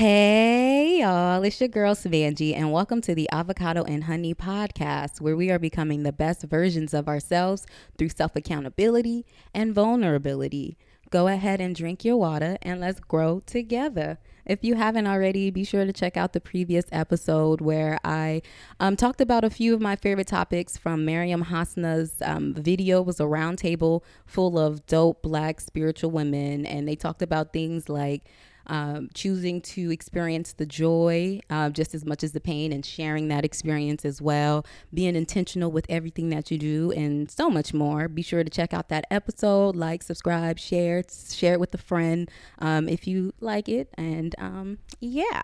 Hey, y'all, it's your girl Savanji, and welcome to the Avocado and Honey podcast, where we are becoming the best versions of ourselves through self accountability and vulnerability. Go ahead and drink your water and let's grow together. If you haven't already, be sure to check out the previous episode where I um, talked about a few of my favorite topics from Miriam Hasna's um, video. It was a roundtable full of dope black spiritual women, and they talked about things like um, choosing to experience the joy uh, just as much as the pain and sharing that experience as well, being intentional with everything that you do, and so much more. Be sure to check out that episode, like, subscribe, share, share it with a friend um, if you like it. And um, yeah.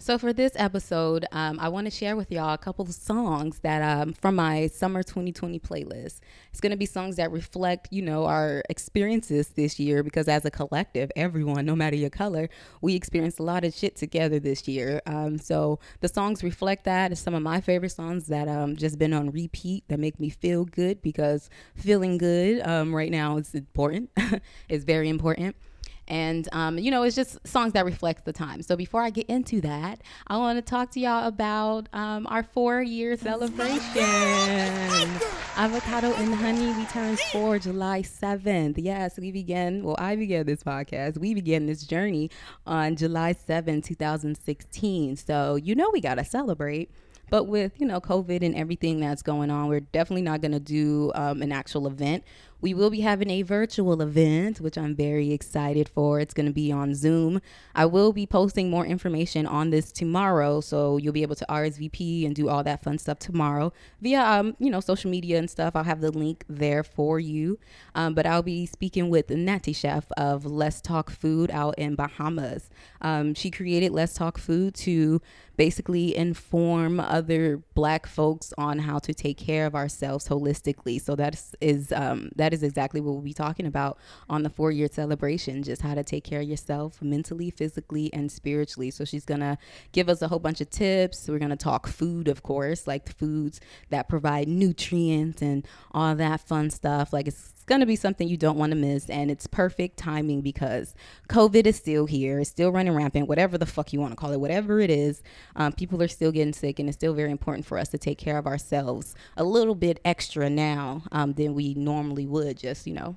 So for this episode, um, I want to share with y'all a couple of songs that um, from my summer 2020 playlist. It's going to be songs that reflect, you know, our experiences this year because as a collective, everyone, no matter your color, we experienced a lot of shit together this year. Um, so the songs reflect that. It's some of my favorite songs that um just been on repeat that make me feel good because feeling good um, right now is important. it's very important. And, um, you know, it's just songs that reflect the time. So before I get into that, I want to talk to y'all about um, our four year celebration. Avocado and Honey, we turned four July 7th. Yes, we began, well, I began this podcast. We began this journey on July 7, 2016. So, you know, we got to celebrate. But with, you know, COVID and everything that's going on, we're definitely not going to do um, an actual event. We will be having a virtual event, which I'm very excited for. It's going to be on Zoom. I will be posting more information on this tomorrow, so you'll be able to RSVP and do all that fun stuff tomorrow via, um, you know, social media and stuff. I'll have the link there for you. Um, but I'll be speaking with Natty Chef of Let's Talk Food out in Bahamas. Um, she created Let's Talk Food to basically inform other Black folks on how to take care of ourselves holistically. So that is um, that is exactly what we'll be talking about on the four year celebration, just how to take care of yourself mentally, physically, and spiritually. So she's gonna give us a whole bunch of tips. We're gonna talk food, of course, like the foods that provide nutrients and all that fun stuff. Like it's going to be something you don't want to miss. And it's perfect timing because COVID is still here, it's still running rampant, whatever the fuck you want to call it, whatever it is. Um, people are still getting sick, and it's still very important for us to take care of ourselves a little bit extra now um, than we normally would, just, you know.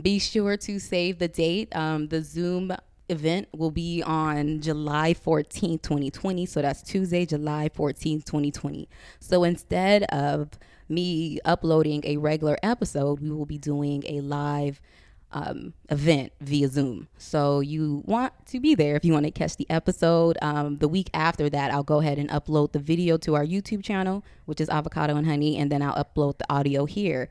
Be sure to save the date. Um, the Zoom event will be on July 14th, 2020. So that's Tuesday, July 14th, 2020. So instead of me uploading a regular episode, we will be doing a live um, event via Zoom. So you want to be there if you want to catch the episode. Um, the week after that, I'll go ahead and upload the video to our YouTube channel, which is Avocado and Honey, and then I'll upload the audio here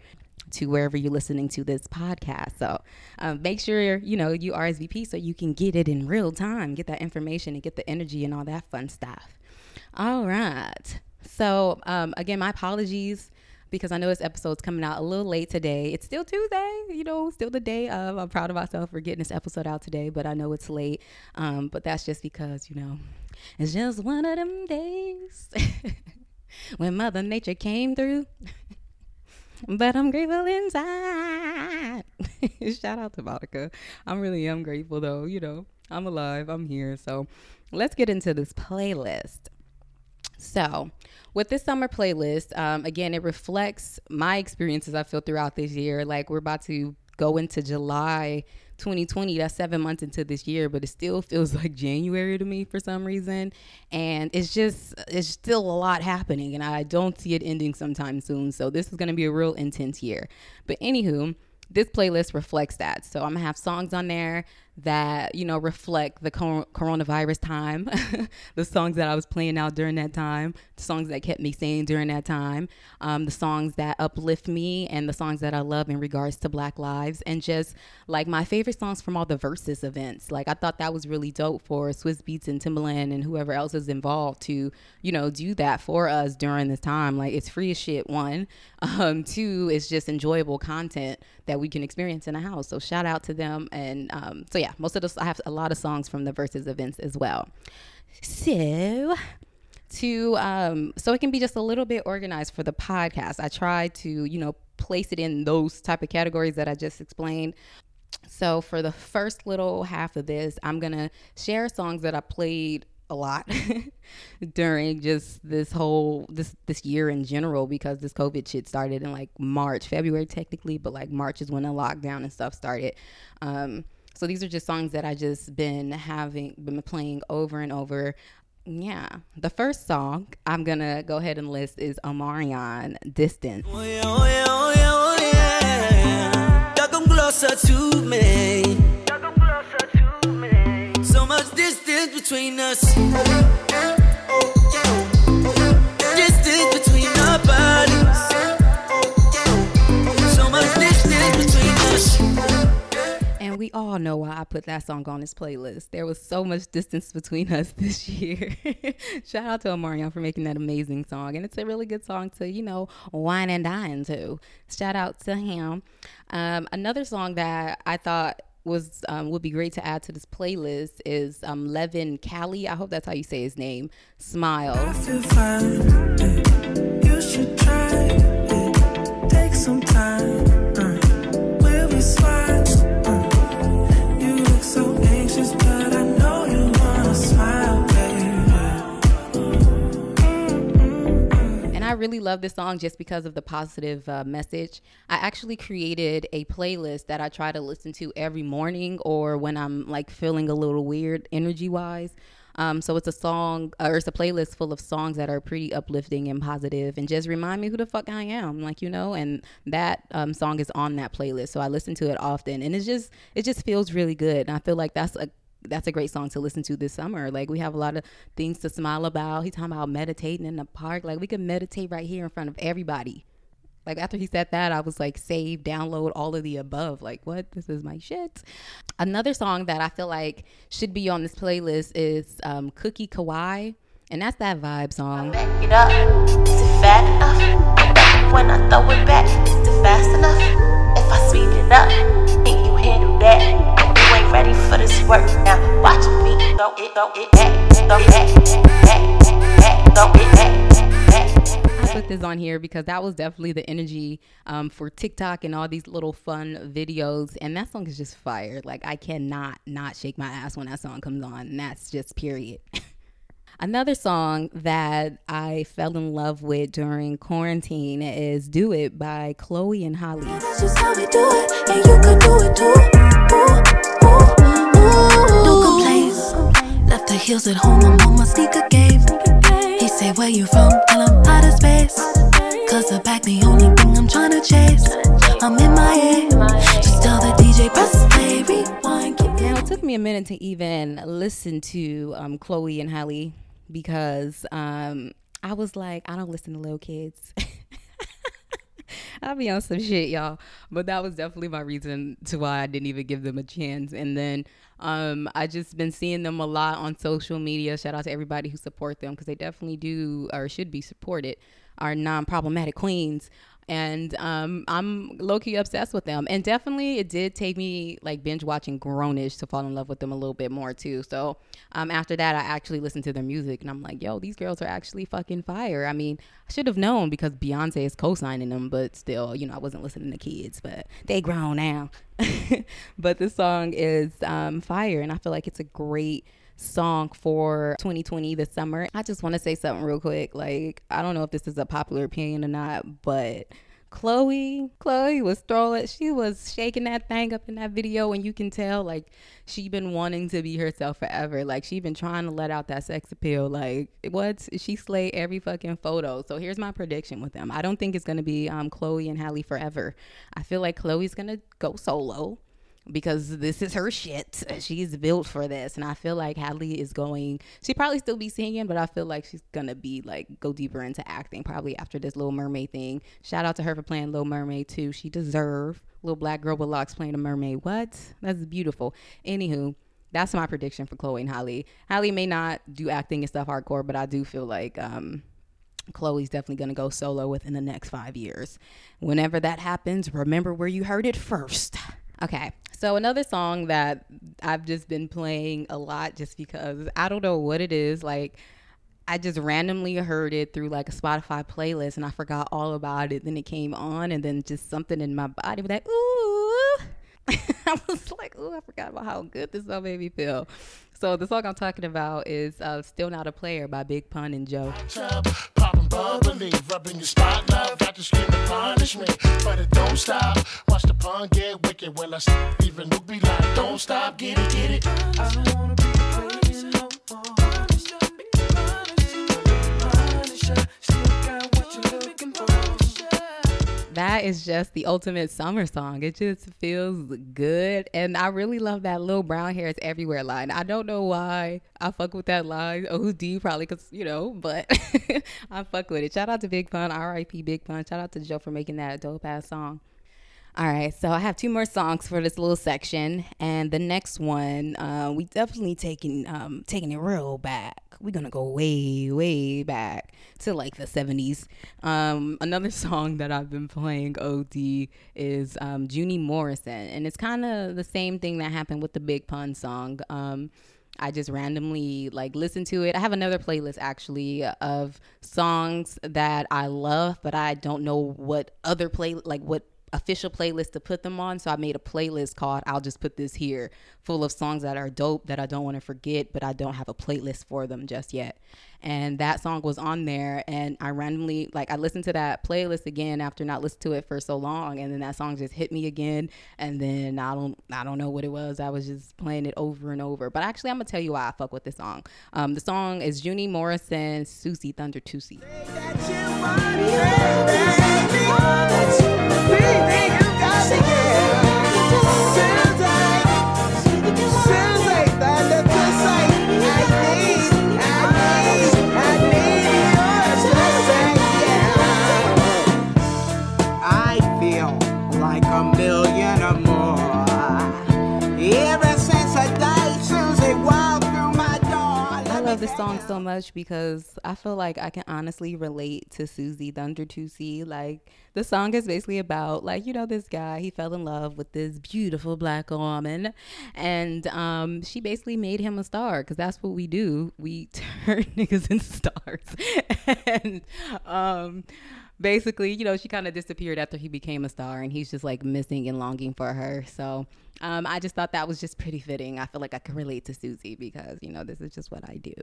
to wherever you're listening to this podcast. So um, make sure you know you RSVP so you can get it in real time, get that information, and get the energy and all that fun stuff. All right. So um, again, my apologies because I know this episode's coming out a little late today. It's still Tuesday, you know, still the day of. I'm proud of myself for getting this episode out today, but I know it's late. Um, but that's just because, you know, it's just one of them days when Mother Nature came through. but I'm grateful inside. Shout out to Monica. I'm really am grateful though, you know. I'm alive. I'm here. So let's get into this playlist. So, with this summer playlist, um, again, it reflects my experiences I feel throughout this year. Like, we're about to go into July 2020. That's seven months into this year, but it still feels like January to me for some reason. And it's just, it's still a lot happening, and I don't see it ending sometime soon. So, this is going to be a real intense year. But, anywho, this playlist reflects that. So, I'm to have songs on there that you know reflect the coronavirus time the songs that i was playing out during that time the songs that kept me sane during that time um, the songs that uplift me and the songs that i love in regards to black lives and just like my favorite songs from all the Verzuz events. Like i thought that was really dope for Swizz Beatz and Timbaland and whoever else is involved to you know do that for us during this time. Like it's free as shit one. Um, two it's just enjoyable content that we can experience in a house. So shout out to them and um, so yeah yeah, most of those I have a lot of songs from the Verzuz events as well. So to um so it can be just a little bit organized for the podcast. I try to, you know, place it in those type of categories that I just explained. So for the first little half of this, I'm gonna share songs that I played a lot during just this whole this this year in general because this COVID shit started in like March, February technically, but like March is when the lockdown and stuff started. Um, so these are just songs that I just been having been playing over and over. Yeah, the first song I'm gonna go ahead and list is Omarion "Distance." Oh yeah, oh yeah, oh yeah, oh yeah closer to me. So much distance between us. We all know why I put that song on this playlist. There was so much distance between us this year. Shout out to Omarion for making that amazing song. And it's a really good song to, you know, wine and dine to. Shout out to him. Um, another song that I thought was um, would be great to add to this playlist is um, Leven Kali. I hope that's how you say his name. Smile. Take some time. Really love this song just because of the positive uh, message. I actually created a playlist that I try to listen to every morning or when I'm like feeling a little weird energy wise. Um, so it's a song or it's a playlist full of songs that are pretty uplifting and positive and just remind me who the fuck I am, like you know. And that um, song is on that playlist, so I listen to it often, and it's just it just feels really good. And I feel like that's a that's a great song to listen to this summer. Like we have a lot of things to smile about. He's talking about meditating in the park. Like we can meditate right here in front of everybody. Like after he said that, I was like, save, download all of the above. Like, what? This is my shit. Another song that I feel like should be on this playlist is um, Cookie Kawaii. And that's that vibe song. Back it up. Is it fat enough? When I throw it back, is it fast enough? If I speed it up, you handle that? Ready for this work now. Watch me throw it, throw it back, throw it back, back, throw it back. I put this on here because that was definitely the energy um, for TikTok and all these little fun videos. And that song is just fire. Like, I cannot not shake my ass when that song comes on. And that's just period. Another song that I fell in love with during quarantine is Do It by Chloe and Halle. Heels at home, I'm on my sneaker game. He say, Where you from? Tell him of space. Cause the back, the only thing I'm trying to chase. I'm in my head. Just tell the DJ, press play, rewind. Now, it took me a minute to even listen to um, Chloe and Halle because um, I was like, I don't listen to little kids. I'll be on some shit, y'all. But that was definitely my reason to why I didn't even give them a chance. And then um, I just been seeing them a lot on social media. Shout out to everybody who support them because they definitely do or should be supported. Our non-problematic queens and um, I'm low key obsessed with them. And definitely, it did take me like binge watching Grown-ish to fall in love with them a little bit more too. So um, after that, I actually listened to their music, and I'm like, yo, these girls are actually fucking fire. I mean, I should have known because Beyonce is co-signing them, but still, you know, I wasn't listening to kids, but they grown now. but the song is um, fire, and I feel like it's a great song for 2020 this summer. I just want to say something real quick. Like, I don't know if this is a popular opinion or not, but Chloe, Chloe was throwing, she was shaking that thing up in that video, and you can tell like she been wanting to be herself forever. Like she been trying to let out that sex appeal. Like what she slay every fucking photo. So here's my prediction with them. I don't think it's gonna be um Chloe and Halle forever. I feel like Chloe's gonna go solo because this is her shit. She's built for this. And I feel like Halle is going, she probably still be singing, but I feel like she's going to be like, go deeper into acting probably after this Little Mermaid thing. Shout out to her for playing Little Mermaid too. She deserve little black girl with locks playing a mermaid. What? That's beautiful. Anywho, that's my prediction for Chloe and Halle. Halle may not do acting and stuff hardcore, but I do feel like, um, Chloe's definitely going to go solo within the next five years. Whenever that happens, remember where you heard it first. Okay, so another song that I've just been playing a lot just because I don't know what it is. Like I just randomly heard it through like a Spotify playlist and I forgot all about it. Then it came on and then just something in my body was like, ooh. I was like, oh, I forgot about how good this song made me feel. So the song I'm talking about is uh, "Still Not a Player" by Big Pun and Joe. Bubbly, rubbing your spot, love, after screaming punishment, but it don't stop. Watch the pun get wicked, well I even be like, don't stop, get it, get it. I don't wanna be crazy no more. That is just the ultimate summer song. It just feels good. And I really love that little brown hair is everywhere line. I don't know why I fuck with that line. Oh, OD probably because, you know, but I fuck with it. Shout out to Big Pun, RIP Big Pun. Shout out to Joe for making that dope ass song. All right, so I have two more songs for this little section, and the next one, uh, we definitely taking um, taking it real back. We're gonna go way, way back to like the '70s. Um, another song that I've been playing OD is um, Junie Morrison, and it's kind of the same thing that happened with the Big Pun song. Um, I just randomly like listen to it. I have another playlist actually of songs that I love, but I don't know what other play like what official playlist to put them on. So I made a playlist called I'll Just Put This Here, full of songs that are dope that I don't want to forget, but I don't have a playlist for them just yet. And that song was on there and I randomly like I listened to that playlist again after not listening to it for so long and then that song just hit me again and then I don't I don't know what it was. I was just playing it over and over. But actually I'm gonna tell you why I fuck with this song. Um, the song is Junie Morrison, Suzie Thundertussy. Song so much because I feel like I can honestly relate to Suzie Thundertussy. Like the song is basically about like, you know, this guy, he fell in love with this beautiful black woman and um, she basically made him a star because that's what we do. We turn niggas into stars. and um basically, you know, she kind of disappeared after he became a star and he's just like missing and longing for her. So um, I just thought that was just pretty fitting. I feel like I can relate to Susie because, you know, this is just what I do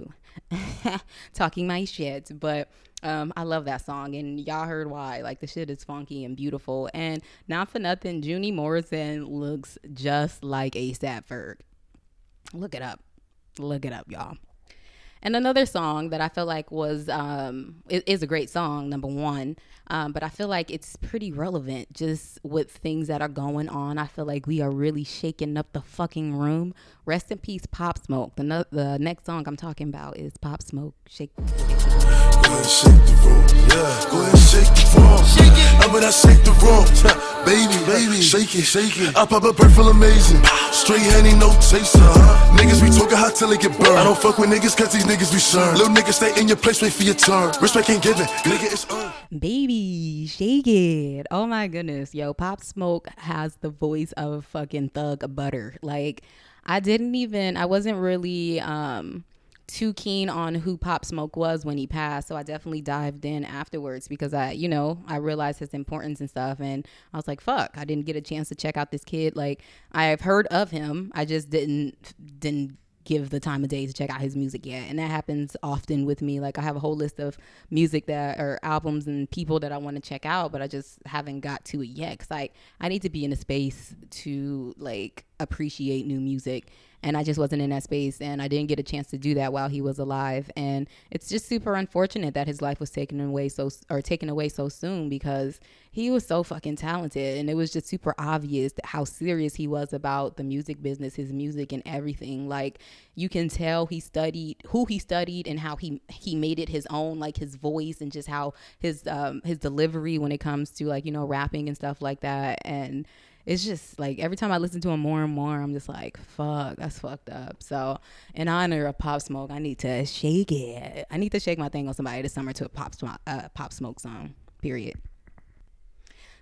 talking my shit. But um, I love that song and y'all heard why. Like the shit is funky and beautiful. And not for nothing, Junie Morrison looks just like ASAP Ferg. Look it up. Look it up, y'all. And another song that I feel like was um, is a great song, number one. Um, but I feel like it's pretty relevant just with things that are going on. I feel like we are really shaking up the fucking room. Rest in peace, Pop Smoke. The, no- the next song I'm talking about is Pop Smoke. Shake. Go ahead, shake the room. Yeah, go ahead, shake the room. Shake it. I'm gonna shake the room. baby, baby, shake it, shake it. I pop a bird full amazing. Straight honey, no chaser. Huh? Niggas be talking hot till they get burned. I don't fuck with niggas cause these niggas be sure. Little niggas stay in your place, wait for your turn. Respect ain't given, nigga, it's earned. Baby, shake it. Oh my goodness. Yo, Pop Smoke has the voice of fucking Thug Butter. Like, I didn't even, I wasn't really, um, too keen on who Pop Smoke was when he passed. So I definitely dived in afterwards because I, you know, I realized his importance and stuff. And I was like, fuck, I didn't get a chance to check out this kid. Like I've heard of him. I just didn't, didn't give the time of day to check out his music yet. And that happens often with me. Like I have a whole list of music that or albums and people that I want to check out, but I just haven't got to it yet. Cause like I need to be in a space to like appreciate new music and I just wasn't in that space and I didn't get a chance to do that while he was alive. And it's just super unfortunate that his life was taken away so or taken away so soon because he was so fucking talented and it was just super obvious how serious he was about the music business his music and everything. Like you can tell he studied who he studied and how he he made it his own like his voice and just how his um his delivery when it comes to like you know rapping and stuff like that. And it's just like every time I listen to him more and more, I'm just like, fuck, that's fucked up. So, in honor of Pop Smoke, I need to shake it. I need to shake my thing on somebody this summer to a Pop, uh, Pop Smoke song, period.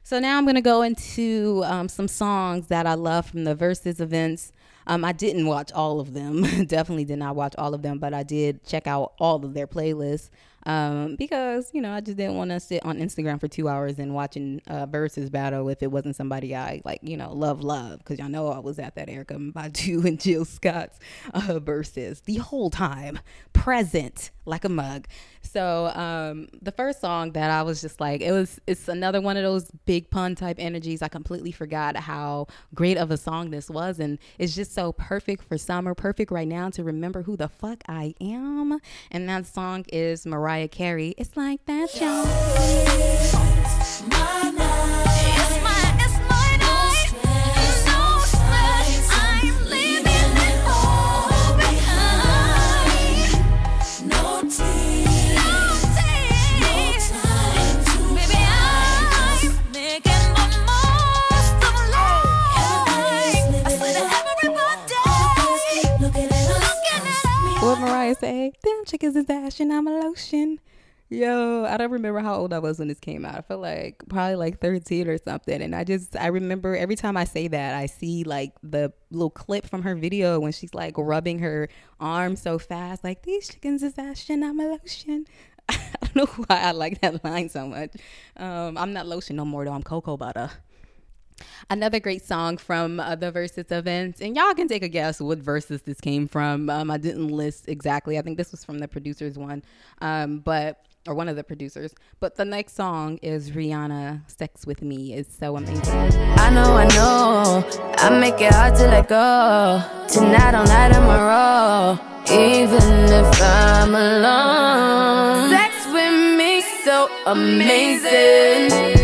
So now I'm gonna go into um, some songs that I love from the Verzuz events. Um, I didn't watch all of them. Definitely did not watch all of them, but I did check out all of their playlists. Um, because you know I just didn't want to sit on Instagram for two hours and watching uh, Verzuz battle if it wasn't somebody I like, you know, love love because y'all know I was at that Erykah Badu and Jill Scott's uh, Verzuz the whole time, present like a mug. So um, the first song that I was just like, it was it's another one of those big pun type energies. I completely forgot how great of a song this was, and it's just so perfect for summer, perfect right now to remember who the fuck I am. And that song is Mariah Carey. It's like that, y'all. Chickens is ash and I'm a lotion. Yo, I don't remember how old I was when this came out. I feel like probably like 13 or something. And I just, I remember every time I say that, I see like the little clip from her video when she's like rubbing her arm so fast, like these chickens is ash and I'm a lotion. I don't know why I like that line so much. Um, I'm not lotion no more though. I'm cocoa butter. Another great song from uh, the Verzuz event, and y'all can take a guess what Verzuz this came from. Um, I didn't list exactly. I think this was from the producers one, um, but or one of the producers. But the next song is Rihanna "Sex with Me." is so amazing. I know, I know, I make it hard to let go. Tonight all night roll, even if I'm alone. Sex with me so amazing.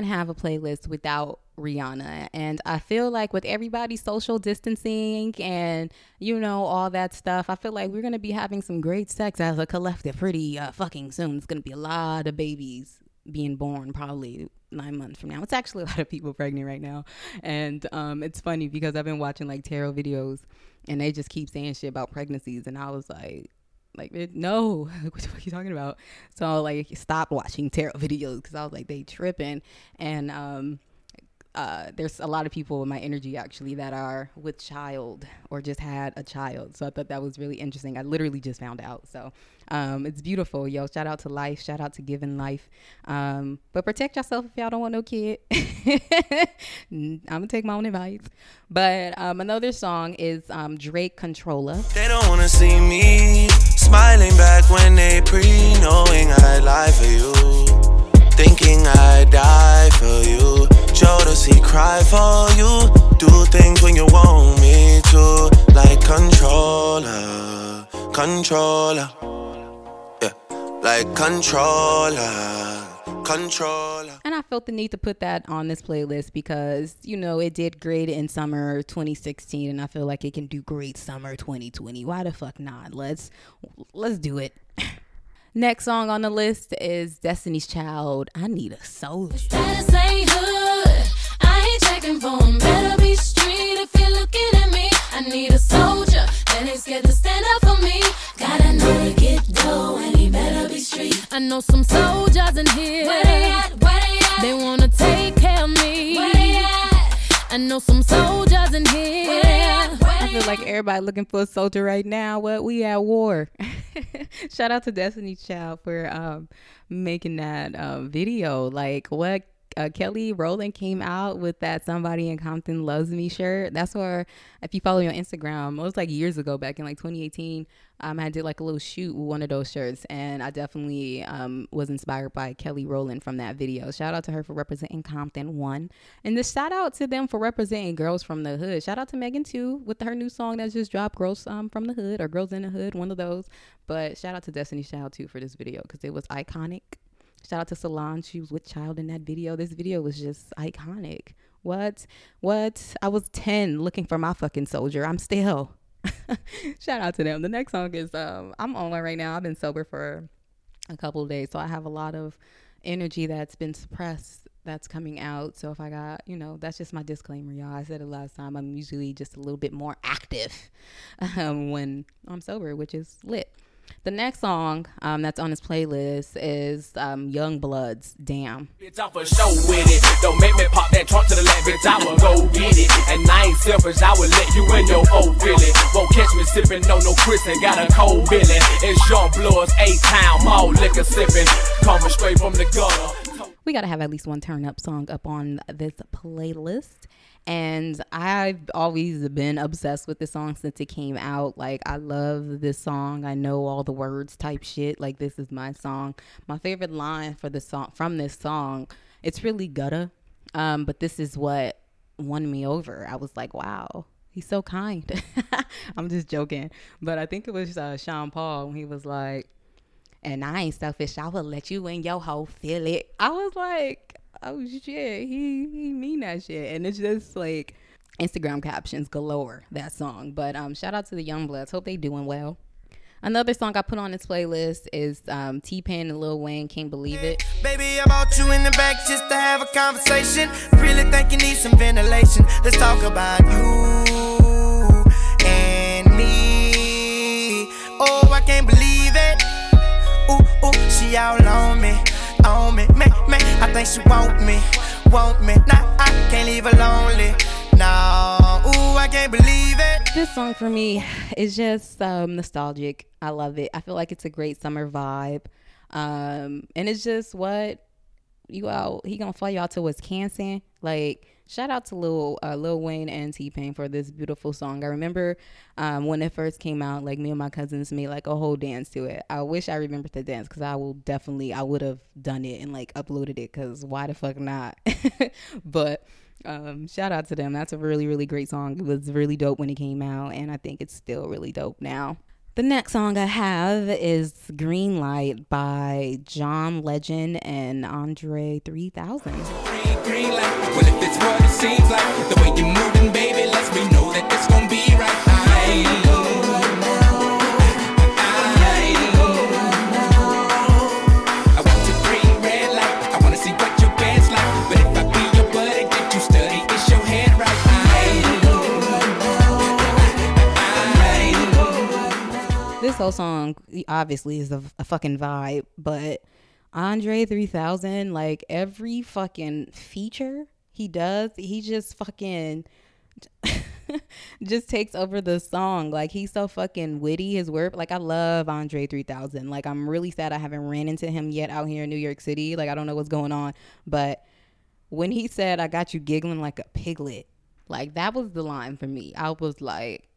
Can't have a playlist without Rihanna. And I feel like with everybody social distancing and, you know, all that stuff, I feel like we're going to be having some great sex as a collective pretty uh, fucking soon. It's going to be a lot of babies being born probably nine months from now. It's actually a lot of people pregnant right now. And um, it's funny because I've been watching like tarot videos and they just keep saying shit about pregnancies. And I was like, like no what the fuck are you talking about. So like stopped watching tarot videos because i was like they tripping. And um uh, there's a lot of people in my energy actually that are with child or just had a child. So I thought that was really interesting. I literally just found out. So um, it's beautiful. Yo, shout out to life. Shout out to giving life. Um, but protect yourself if y'all don't want no kid. I'm to take my own advice. But um, another song is um, Drake Controlla. They don't wanna see me smiling back when they pre knowing I lie for you. Thinking I die for you. Jodeci cry for you. Do things when you want me to. Like controller, controller. Yeah, like controller, controller. And I felt the need to put that on this playlist because, you know, it did great in summer 2016 and I feel like it can do great summer 2020. Why the fuck not? Let's let's do it. Next song on the list is Destiny's Child. I need a soldier. Status ain't. I ain't checking for 'em. Better be street if you're looking at me. I need a soldier that ain't scared to stand up for me. Gotta know to get dough and he better be street. I know some soldiers in here. Where they at? Where they at? They wanna take care of me. Where they at? I know some soldiers in here. Where they at? Where I feel like everybody looking for a soldier right now. What we at war. Shout out to Destiny Child for um, making that um, video. Like what uh, Kelly Rowland came out with that "Somebody in Compton Loves Me" shirt. That's where, if you follow me on Instagram, it was like years ago, back in like 2018. Um, I did like a little shoot with one of those shirts, and I definitely um, was inspired by Kelly Rowland from that video. Shout out to her for representing Compton one, and the shout out to them for representing girls from the hood. Shout out to Megan too with her new song that just dropped, "Girls um, from the Hood" or "Girls in the Hood," one of those. But shout out to Destiny Child too for this video because it was iconic. Shout out to Solange. She was with Child in that video. This video was just iconic. What? What? I was 10 looking for my fucking soldier. I'm still. Shout out to them. The next song is um I'm on one right now. I've been sober for a couple days, so I have a lot of energy that's been suppressed that's coming out. So if I got, you know, that's just my disclaimer, y'all. I said it last time. I'm usually just a little bit more active um, when I'm sober, which is lit. The next song um, that's on his playlist is um, YoungBloodZ Damn. Bitch, I'm for show with it. Don't make me pop that trunk to the left, bitch. I will go get it. And I ain't selfish, I will let you in your old. Won't catch me sipping, no, no Chris got a cold. It's Young Blood's eight town, mall liquor sipping. Coming straight from the gutter. We got to have at least one turn up song up on this playlist. And I've always been obsessed with this song since it came out. Like, I love this song. I know all the words type shit. Like, this is my song. My favorite line for the song from this song, it's really gutta. Um, but this is what won me over. I was like, wow, he's so kind. I'm just joking. But I think it was uh, Sean Paul when he was like, and I ain't selfish. I will let you in your whole feel it. I was like, oh shit, he he mean that shit, and it's just like Instagram captions galore that song. But um, shout out to the YoungBloodZ. Hope they doing well. Another song I put on this playlist is um, T Pain and Lil Wayne. Can't believe it. Baby, I brought you in the back just to have a conversation. Really think you need some ventilation. Let's talk about you she all on me, on me. Man, man, I think she want me, want me. Nah, I can't leave her lonely. No, ooh, I can't believe it. This song for me is just um, nostalgic. I love it. I feel like it's a great summer vibe, um, and it's just what you out. He gonna fly out to Wisconsin. Like shout out to Lil uh, Lil Wayne and T Pain for this beautiful song. I remember um, when it first came out. Like me and my cousins made like a whole dance to it. I wish I remembered the dance because I will definitely I would have done it and like uploaded it because why the fuck not? but um, shout out to them. That's a really, really great song. It was really dope when it came out, and I think it's still really dope now. The next song I have is Green Light by John Legend and Andre 3000. Well, if it's what it seems like, the way you're moving, baby, lets me know that it's gonna be right. I, I want your green, red light. I wanna see what your band's like. But if I be your buddy, did you study? Is your head right? This whole song obviously is a, a fucking vibe, but Andre 3000, like every fucking feature he does, he just fucking just takes over the song. Like he's so fucking witty, his work. Like I love Andre 3000. Like I'm really sad I haven't ran into him yet out here in New York City. Like I don't know what's going on, but when he said I got you giggling like a piglet, like that was the line for me. I was like,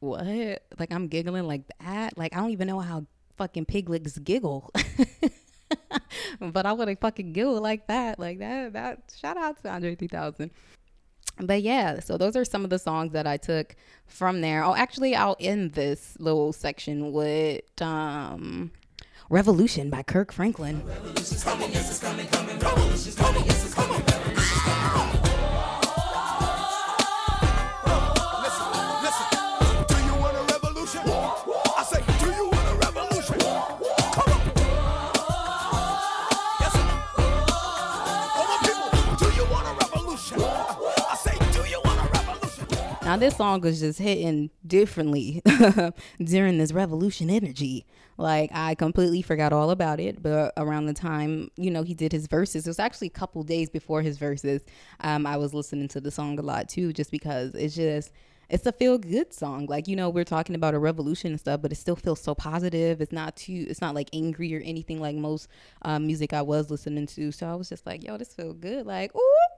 what? Like I'm giggling like that? Like I don't even know how fucking piglets giggle. but I would have fucking giggle like that. Like that that shout out to Andre 3000 but yeah, so those are some of the songs that I took from there. Oh, actually, I'll end this little section with um, Revolution by Kirk Franklin. This song was just hitting differently during this revolution energy. Like, I completely forgot all about it. But around the time, you know, he did his Verzuz, it was actually a couple days before his Verzuz. Um, I was listening to the song a lot too, just because it's just. It's a feel good song. Like, you know, we're talking about a revolution and stuff, but it still feels so positive. It's not too, it's not like angry or anything like most um, music I was listening to. So I was just like, yo, this feel good. Like, ooh.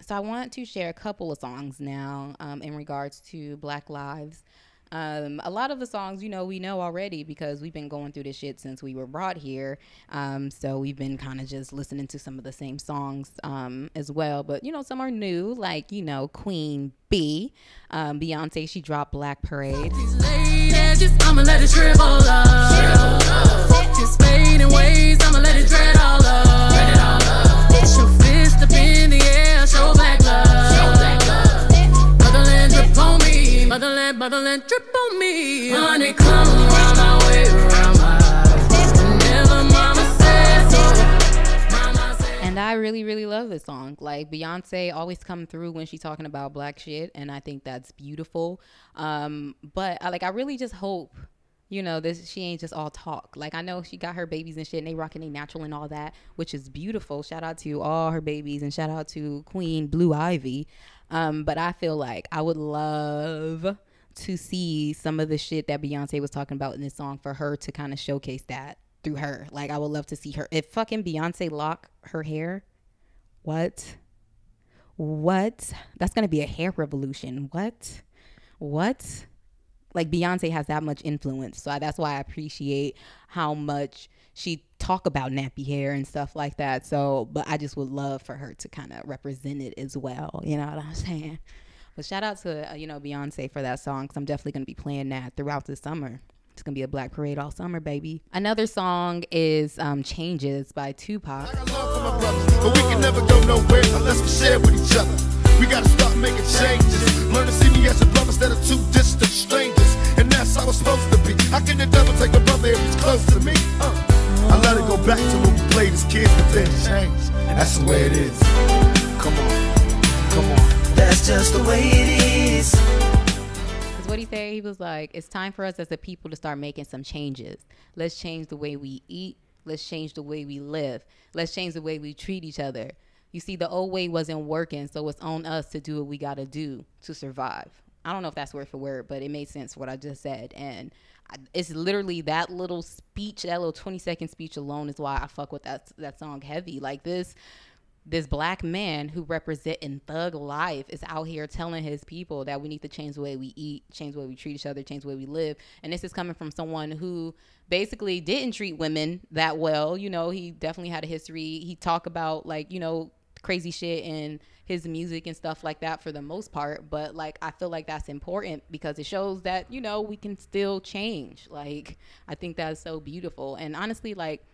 So I want to share a couple of songs now um, in regards to Black Lives. Um, a lot of the songs, you know, we know already because we've been going through this shit since we were brought here. Um, so we've been kind of just listening to some of the same songs um, as well. But, you know, some are new, like, you know, Queen B. Um, Beyonce, she dropped Black Parade. Motherland, motherland drip on me. Honey, come around my way, around my eyes. Whenever mama says so. And I really, really love this song. Like Beyonce always come through when she's talking about black shit, and I think that's beautiful. Um, but I like I really just hope you know, this she ain't just all talk. Like I know she got her babies and shit, and they rocking they natural and all that, which is beautiful. Shout out to all her babies, and shout out to Queen Blue Ivy. Um, but I feel like I would love to see some of the shit that Beyonce was talking about in this song for her to kind of showcase that through her. Like I would love to see her if fucking Beyonce lock her hair. What? What? That's gonna be a hair revolution. What? What? Like Beyonce has that much influence, so that's why I appreciate how much she talk about nappy hair and stuff like that. So, but I just would love for her to kind of represent it as well. You know what I'm saying? But shout out to uh, you know Beyonce for that song because I'm definitely gonna be playing that throughout the summer. It's gonna be a black parade all summer, baby. Another song is um, "Changes" by Tupac. we gotta start making changes. Learn to see me as a brother instead of two distant strangers. And that's how supposed to be. How can the devil take a brother if he's close to me? Uh. I let it go back to when we played as kids, but then it changed. That's the way it is. Come on, come on. That's just the way it is. Because what he said, he was like, it's time for us as a people to start making some changes. Let's change the way we eat. Let's change the way we live. Let's change the way we treat each other. You see, the old way wasn't working, so it's on us to do what we got to do to survive. I don't know if that's word for word, but it made sense what I just said. And it's literally that little speech, that little 20 second speech alone is why I fuck with that, that song heavy. Like this this black man who represent in thug life is out here telling his people that we need to change the way we eat, change the way we treat each other, change the way we live. And this is coming from someone who basically didn't treat women that well. You know, he definitely had a history. He talked about like, you know, crazy shit in his music and stuff like that for the most part. But like I feel like that's important because it shows that, you know, we can still change. Like I think that's so beautiful. And honestly, like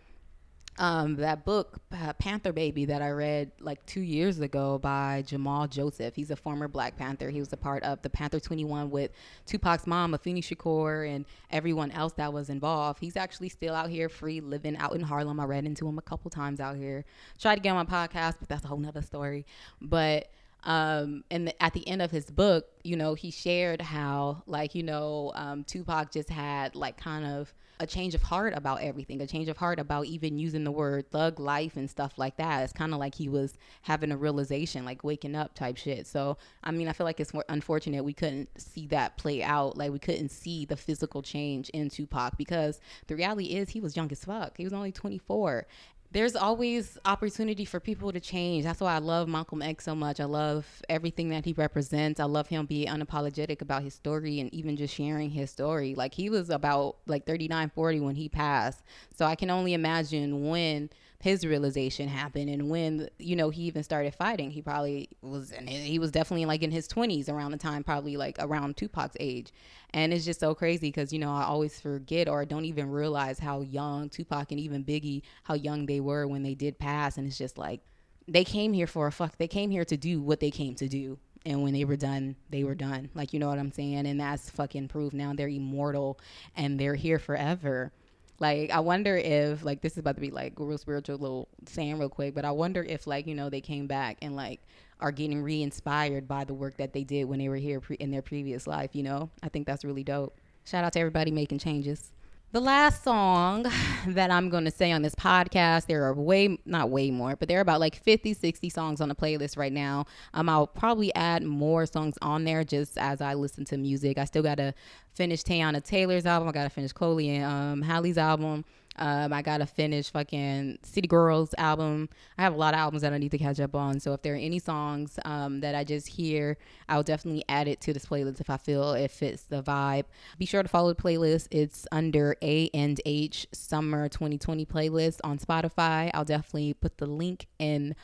um, that book Panther Baby that I read like two years ago by Jamal Joseph. He's a former Black Panther. He was a part of the Panther 21 with Tupac's mom, Afeni Shakur, and everyone else that was involved. He's actually still out here free, living out in Harlem. I read into him a couple times out here. Tried to get on my podcast, but that's a whole nother story. But um and the, at the end of his book you know he shared how like you know um tupac just had like kind of a change of heart about everything a change of heart about even using the word thug life and stuff like that. It's kind of like he was having a realization like waking up type shit. So i mean i feel like it's more unfortunate we couldn't see that play out. Like we couldn't see the physical change in tupac because the reality is he was young as fuck. He was only 24 there's always opportunity for people to change. That's why I love Malcolm X so much. I love everything that he represents. I love him being unapologetic about his story and even just sharing his story. Like he was about like 39, 40 when he passed. So I can only imagine when his realization happened and when you know he even started fighting he probably was he was definitely like in his 20s around the time probably like around Tupac's age. And it's just so crazy because you know I always forget or don't even realize how young Tupac and even Biggie how young they were when they did pass. And it's just like they came here for a fuck they came here to do what they came to do. And when they were done they were done. Like you know what i'm saying? And that's fucking proof now they're immortal and they're here forever like I wonder if like this is about to be like real spiritual little saying real quick, but I wonder if like you know they came back and like are getting re-inspired by the work that they did when they were here pre- in their previous life. You know, I think that's really dope. Shout out to everybody making changes. The last song that I'm going to say on this podcast, there are way, not way more, but there are about like 50, 60 songs on the playlist right now. Um, I'll probably add more songs on there just as I listen to music. I still got to finish Teyana Taylor's album. I got to finish Chloe and um, Halle's album. Um, I gotta finish fucking City Girls album. I have a lot of albums that I need to catch up on. So if there are any songs um, that I just hear, I'll definitely add it to this playlist if I feel it fits the vibe. Be sure to follow the playlist. It's under A and H Summer 2020 playlist on Spotify. I'll definitely put the link in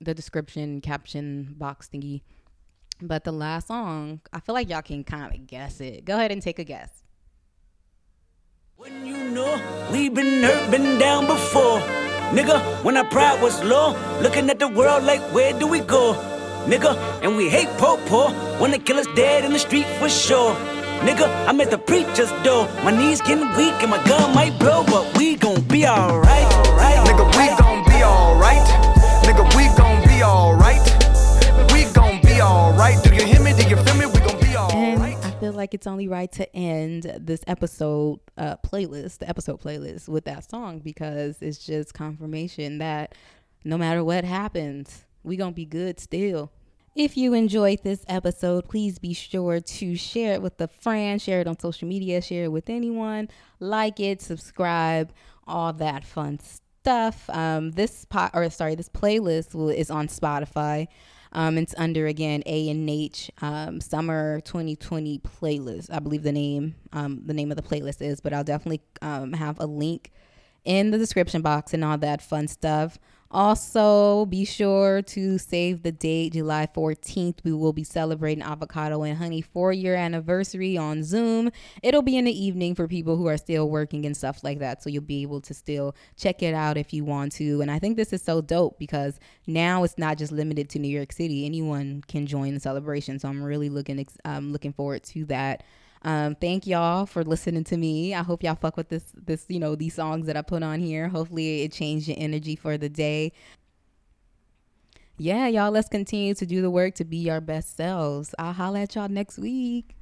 the description caption box thingy. But the last song, I feel like y'all can kind of guess it. Go ahead and take a guess. When you know we been hurt, been down before. Nigga, when our pride was low, looking at the world like where do we go? Nigga, and we hate po po, wanna kill us dead in the street for sure. Nigga, I'm at the preacher's door, my knees getting weak and my gun might blow, but we gon' be alright, right? Nigga, we gon' be alright. Nigga, we gon' be alright. We gon' be alright. Feel like it's only right to end this episode uh, playlist, the episode playlist, with that song because it's just confirmation that no matter what happens, we gonna be good still. If you enjoyed this episode, please be sure to share it with a friend, share it on social media, share it with anyone, like it, subscribe, all that fun stuff. Um, this pot or sorry, this playlist will, is on Spotify. Um, it's under again A and H um, Summer 2020 playlist. I believe the name um, the name of the playlist is, but I'll definitely um, have a link in the description box and all that fun stuff. Also, be sure to save the date, July 14th. We will be celebrating Avocado and Honey four year anniversary on Zoom. It'll be in the evening for people who are still working and stuff like that. So you'll be able to still check it out if you want to. And I think this is so dope because now it's not just limited to New York City. Anyone can join the celebration. So I'm really looking um, looking forward to that. Um, thank y'all for listening to me. I hope y'all fuck with this this you know these songs that I put on here. Hopefully it changed your energy for the day. Yeah, y'all, let's continue to do the work to be our best selves. I'll holla at y'all next week.